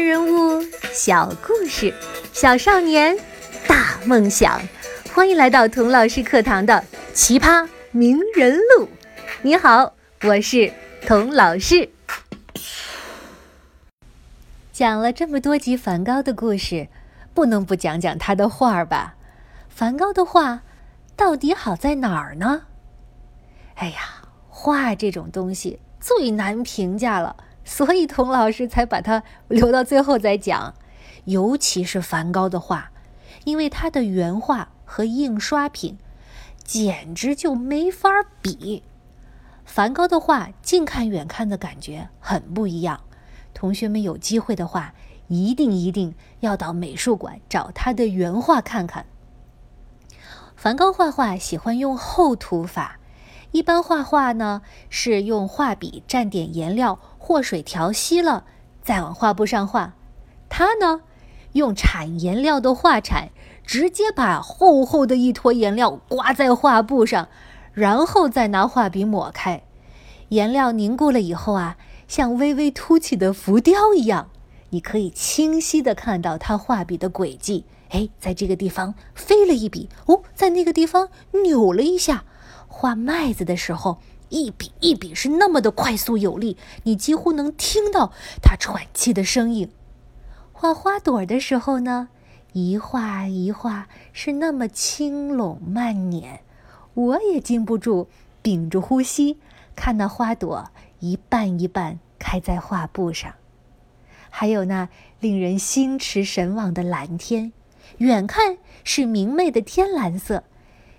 人物，小故事，小少年，大梦想。欢迎来到童老师课堂的《奇葩名人录》。你好，我是童老师。讲了这么多集梵高的故事，不能不讲讲他的画儿吧？梵高的画到底好在哪儿呢？哎呀，画这种东西最难评价了。所以童老师才把它留到最后再讲，尤其是梵高的画，因为他的原画和印刷品简直就没法比。梵高的画近看远看的感觉很不一样，同学们有机会的话，一定一定要到美术馆找他的原画看看。梵高画画喜欢用厚涂法，一般画画呢是用画笔蘸点颜料。或水调稀了，再往画布上画。他呢，用铲颜料的画铲，直接把厚厚的一坨颜料刮在画布上，然后再拿画笔抹开。颜料凝固了以后啊，像微微凸起的浮雕一样，你可以清晰的看到他画笔的轨迹。哎，在这个地方飞了一笔，哦，在那个地方扭了一下。画麦子的时候。一笔一笔是那么的快速有力，你几乎能听到他喘气的声音。画花朵的时候呢，一画一画是那么轻拢慢捻，我也禁不住屏住呼吸，看那花朵一瓣一瓣开在画布上。还有那令人心驰神往的蓝天，远看是明媚的天蓝色，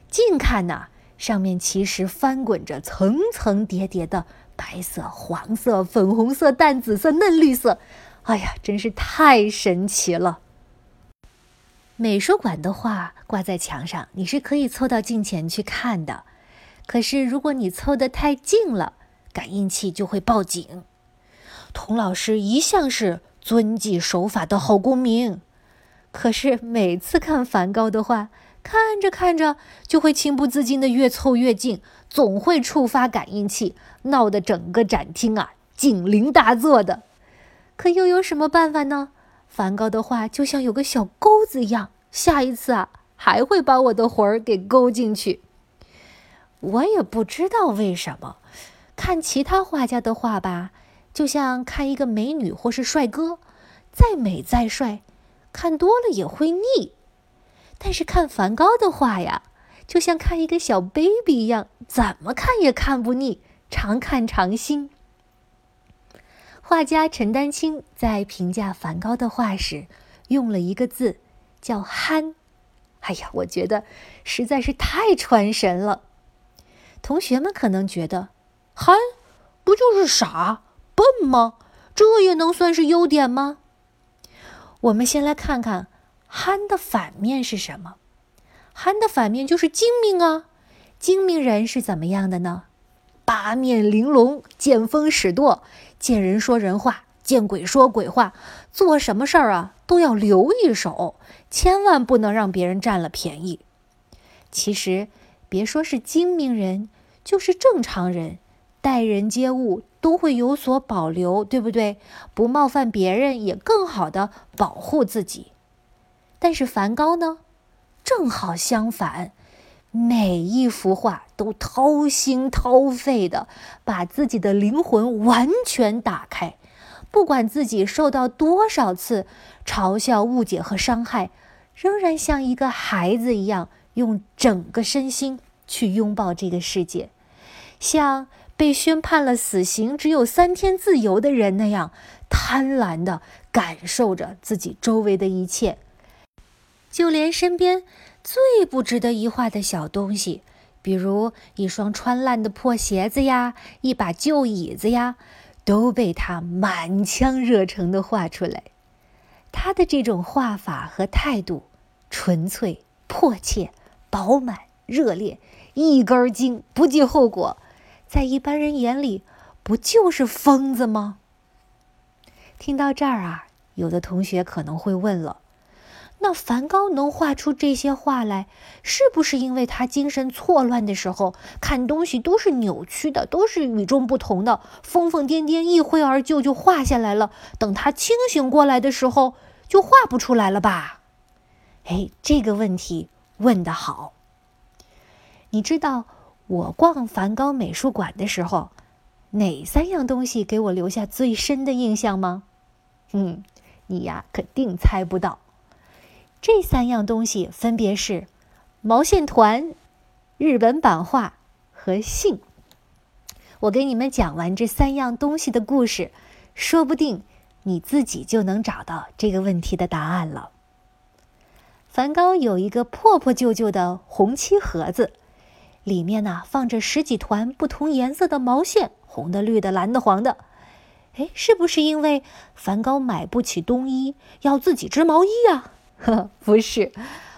近看呢。上面其实翻滚着层层叠叠的白色、黄色、粉红色、淡紫色、嫩绿色，哎呀，真是太神奇了！美术馆的画挂在墙上，你是可以凑到近前去看的。可是如果你凑得太近了，感应器就会报警。童老师一向是遵纪守法的好公民，可是每次看梵高的画。看着看着，就会情不自禁的越凑越近，总会触发感应器，闹得整个展厅啊警铃大作的。可又有什么办法呢？梵高的画就像有个小钩子一样，下一次啊还会把我的魂儿给勾进去。我也不知道为什么，看其他画家的画吧，就像看一个美女或是帅哥，再美再帅，看多了也会腻。但是看梵高的画呀，就像看一个小 baby 一样，怎么看也看不腻，常看常新。画家陈丹青在评价梵高的画时，用了一个字，叫“憨”。哎呀，我觉得实在是太传神了。同学们可能觉得，憨不就是傻笨吗？这也能算是优点吗？我们先来看看。憨的反面是什么？憨的反面就是精明啊！精明人是怎么样的呢？八面玲珑，见风使舵，见人说人话，见鬼说鬼话，做什么事儿啊都要留一手，千万不能让别人占了便宜。其实，别说是精明人，就是正常人，待人接物都会有所保留，对不对？不冒犯别人，也更好的保护自己。但是梵高呢，正好相反，每一幅画都掏心掏肺的把自己的灵魂完全打开，不管自己受到多少次嘲笑、误解和伤害，仍然像一个孩子一样，用整个身心去拥抱这个世界，像被宣判了死刑、只有三天自由的人那样，贪婪的感受着自己周围的一切。就连身边最不值得一画的小东西，比如一双穿烂的破鞋子呀，一把旧椅子呀，都被他满腔热诚地画出来。他的这种画法和态度，纯粹、迫切、饱满、热烈，一根筋，不计后果，在一般人眼里，不就是疯子吗？听到这儿啊，有的同学可能会问了。那梵高能画出这些画来，是不是因为他精神错乱的时候看东西都是扭曲的，都是与众不同的，疯疯癫癫，一挥而就就画下来了？等他清醒过来的时候，就画不出来了吧？哎，这个问题问得好。你知道我逛梵高美术馆的时候，哪三样东西给我留下最深的印象吗？嗯，你呀，肯定猜不到。这三样东西分别是毛线团、日本版画和信。我给你们讲完这三样东西的故事，说不定你自己就能找到这个问题的答案了。梵高有一个破破旧旧的红漆盒子，里面呢放着十几团不同颜色的毛线，红的、绿的、蓝的、黄的。哎，是不是因为梵高买不起冬衣，要自己织毛衣呀？呵，不是，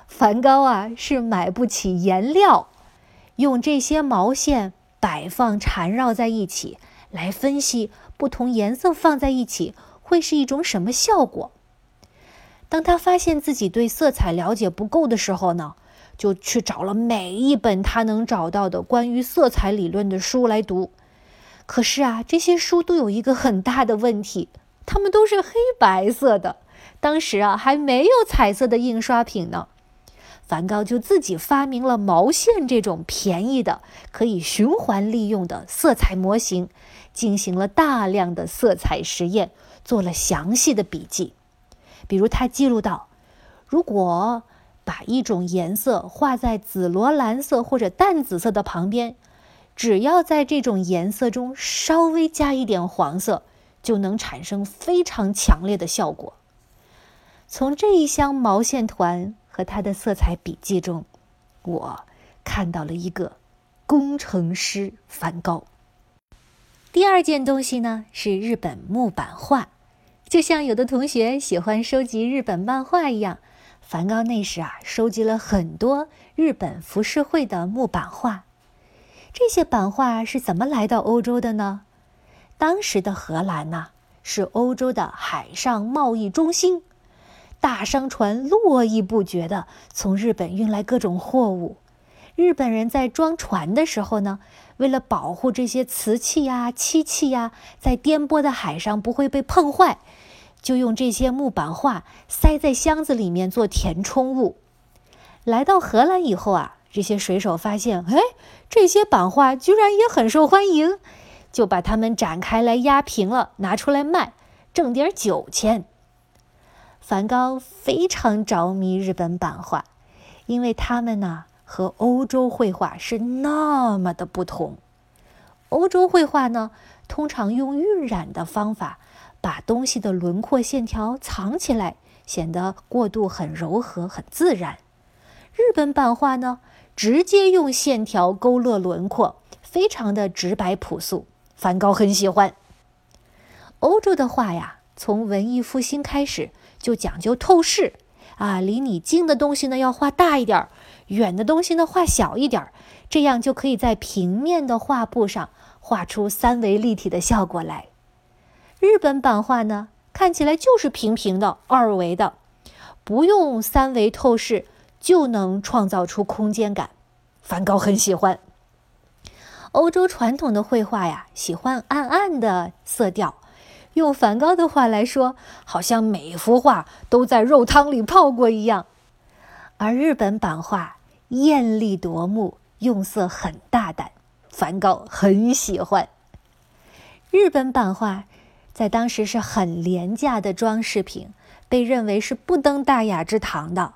梵高啊是买不起颜料，用这些毛线摆放缠绕在一起，来分析不同颜色放在一起会是一种什么效果。当他发现自己对色彩了解不够的时候呢，就去找了每一本他能找到的关于色彩理论的书来读。可是啊，这些书都有一个很大的问题，它们都是黑白色的。当时啊，还没有彩色的印刷品呢。梵高就自己发明了毛线这种便宜的、可以循环利用的色彩模型，进行了大量的色彩实验，做了详细的笔记。比如，他记录到，如果把一种颜色画在紫罗兰色或者淡紫色的旁边，只要在这种颜色中稍微加一点黄色，就能产生非常强烈的效果。从这一箱毛线团和他的色彩笔记中，我看到了一个工程师梵高。第二件东西呢是日本木版画，就像有的同学喜欢收集日本漫画一样，梵高那时啊收集了很多日本浮世绘的木版画。这些版画是怎么来到欧洲的呢？当时的荷兰呢是欧洲的海上贸易中心。大商船络绎不绝地从日本运来各种货物。日本人在装船的时候呢，为了保护这些瓷器呀、漆器呀，在颠簸的海上不会被碰坏，就用这些木板画塞在箱子里面做填充物。来到荷兰以后啊，这些水手发现，哎，这些版画居然也很受欢迎，就把它们展开来压平了，拿出来卖，挣点酒钱。梵高非常着迷日本版画，因为他们呢和欧洲绘画是那么的不同。欧洲绘画呢通常用晕染的方法把东西的轮廓线条藏起来，显得过渡很柔和、很自然。日本版画呢直接用线条勾勒轮廓，非常的直白朴素。梵高很喜欢。欧洲的画呀，从文艺复兴开始。就讲究透视，啊，离你近的东西呢要画大一点儿，远的东西呢画小一点儿，这样就可以在平面的画布上画出三维立体的效果来。日本版画呢看起来就是平平的二维的，不用三维透视就能创造出空间感。梵高很喜欢。欧洲传统的绘画呀，喜欢暗暗的色调。用梵高的话来说，好像每幅画都在肉汤里泡过一样。而日本版画艳丽夺目，用色很大胆，梵高很喜欢。日本版画在当时是很廉价的装饰品，被认为是不登大雅之堂的。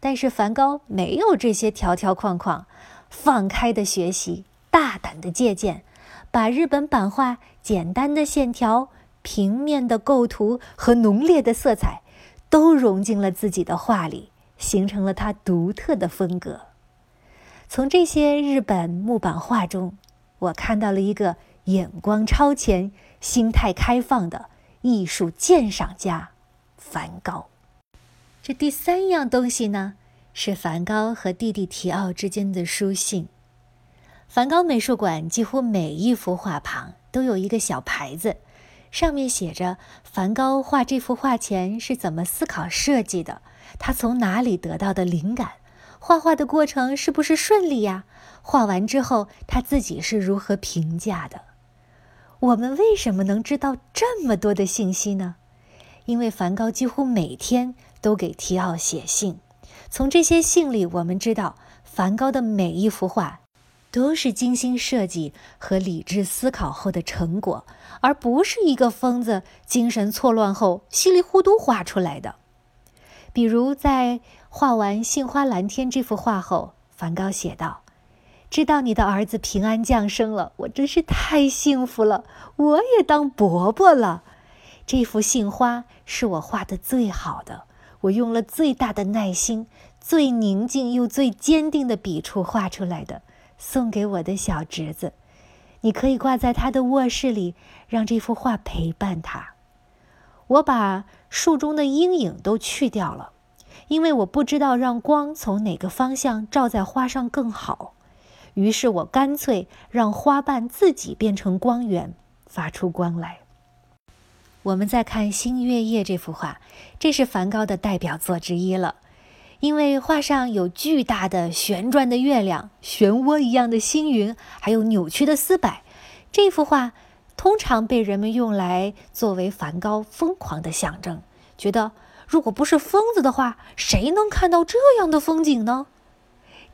但是梵高没有这些条条框框，放开的学习，大胆的借鉴，把日本版画简单的线条。平面的构图和浓烈的色彩，都融进了自己的画里，形成了他独特的风格。从这些日本木板画中，我看到了一个眼光超前、心态开放的艺术鉴赏家——梵高。这第三样东西呢，是梵高和弟弟提奥之间的书信。梵高美术馆几乎每一幅画旁都有一个小牌子。上面写着梵高画这幅画前是怎么思考设计的，他从哪里得到的灵感？画画的过程是不是顺利呀？画完之后他自己是如何评价的？我们为什么能知道这么多的信息呢？因为梵高几乎每天都给提奥写信，从这些信里我们知道，梵高的每一幅画都是精心设计和理智思考后的成果，而不是一个疯子精神错乱后稀里糊涂画出来的。比如，在画完《杏花蓝天》这幅画后，梵高写道：“知道你的儿子平安降生了，我真是太幸福了，我也当伯伯了。这幅杏花是我画的最好的，我用了最大的耐心、最宁静又最坚定的笔触画出来的，送给我的小侄子。你可以挂在他的卧室里，让这幅画陪伴他。”我把树中的阴影都去掉了，因为我不知道让光从哪个方向照在花上更好。于是我干脆让花瓣自己变成光源，发出光来。我们再看《星月夜》这幅画，这是梵高的代表作之一了，因为画上有巨大的旋转的月亮、漩涡一样的星云，还有扭曲的丝柏。这幅画。通常被人们用来作为梵高疯狂的象征，觉得如果不是疯子的话，谁能看到这样的风景呢？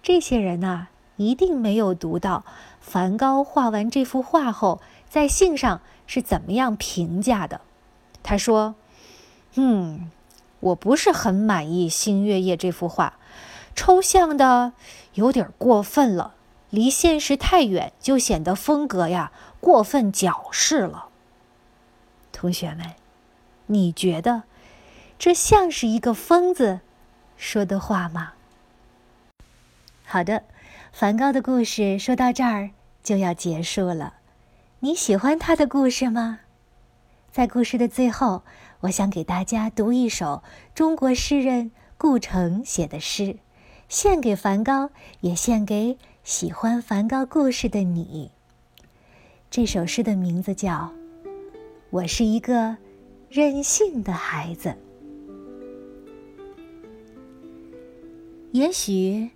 这些人呐，一定没有读到梵高画完这幅画后，在信上是怎么样评价的。他说：“嗯，我不是很满意《星月夜》这幅画，抽象的有点过分了。”离现实太远，就显得风格呀过分矫饰了。同学们，你觉得这像是一个疯子说的话吗？好的，梵高的故事说到这儿就要结束了。你喜欢他的故事吗？在故事的最后，我想给大家读一首中国诗人顾城写的诗，献给梵高，也献给。喜欢梵高故事的你，这首诗的名字叫《我是一个任性的孩子》。也许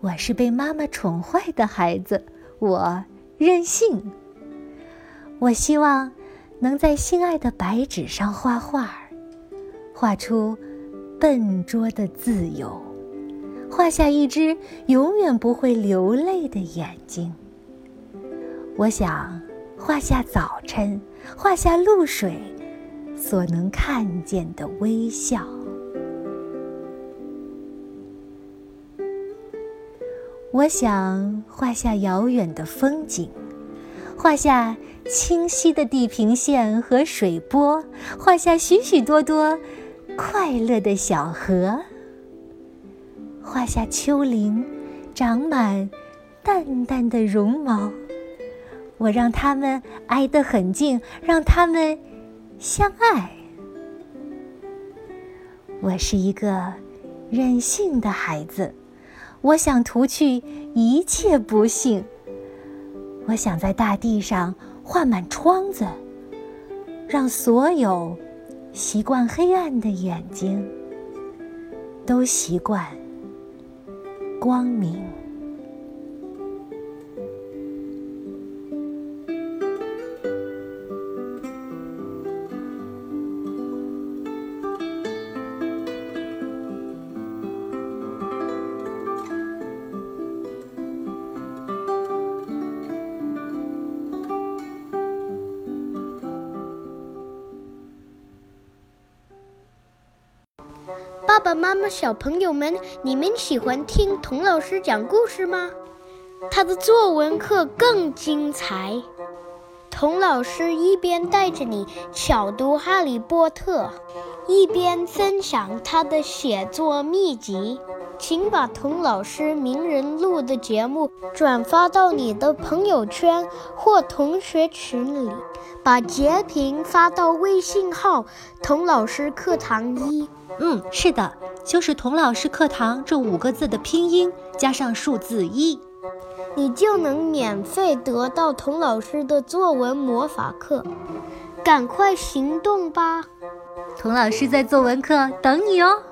我是被妈妈宠坏的孩子，我任性。我希望能在心爱的白纸上画画，画出笨拙的自由。画下一只永远不会流泪的眼睛。我想画下早晨，画下露水所能看见的微笑。我想画下遥远的风景，画下清晰的地平线和水波，画下许许多多快乐的小河。画下丘陵，长满淡淡的绒毛。我让它们挨得很近，让它们相爱。我是一个任性的孩子，我想除去一切不幸。我想在大地上画满窗子，让所有习惯黑暗的眼睛都习惯。光明。爸爸妈妈、小朋友们，你们喜欢听童老师讲故事吗？他的作文课更精彩。童老师一边带着你巧读《哈利波特》，一边分享他的写作秘籍。请把童老师名人录的节目转发到你的朋友圈或同学群里，把截屏发到微信号“童老师课堂一”。嗯，是的，就是“童老师课堂”这五个字的拼音加上数字一，你就能免费得到童老师的作文魔法课。赶快行动吧，童老师在作文课等你哦。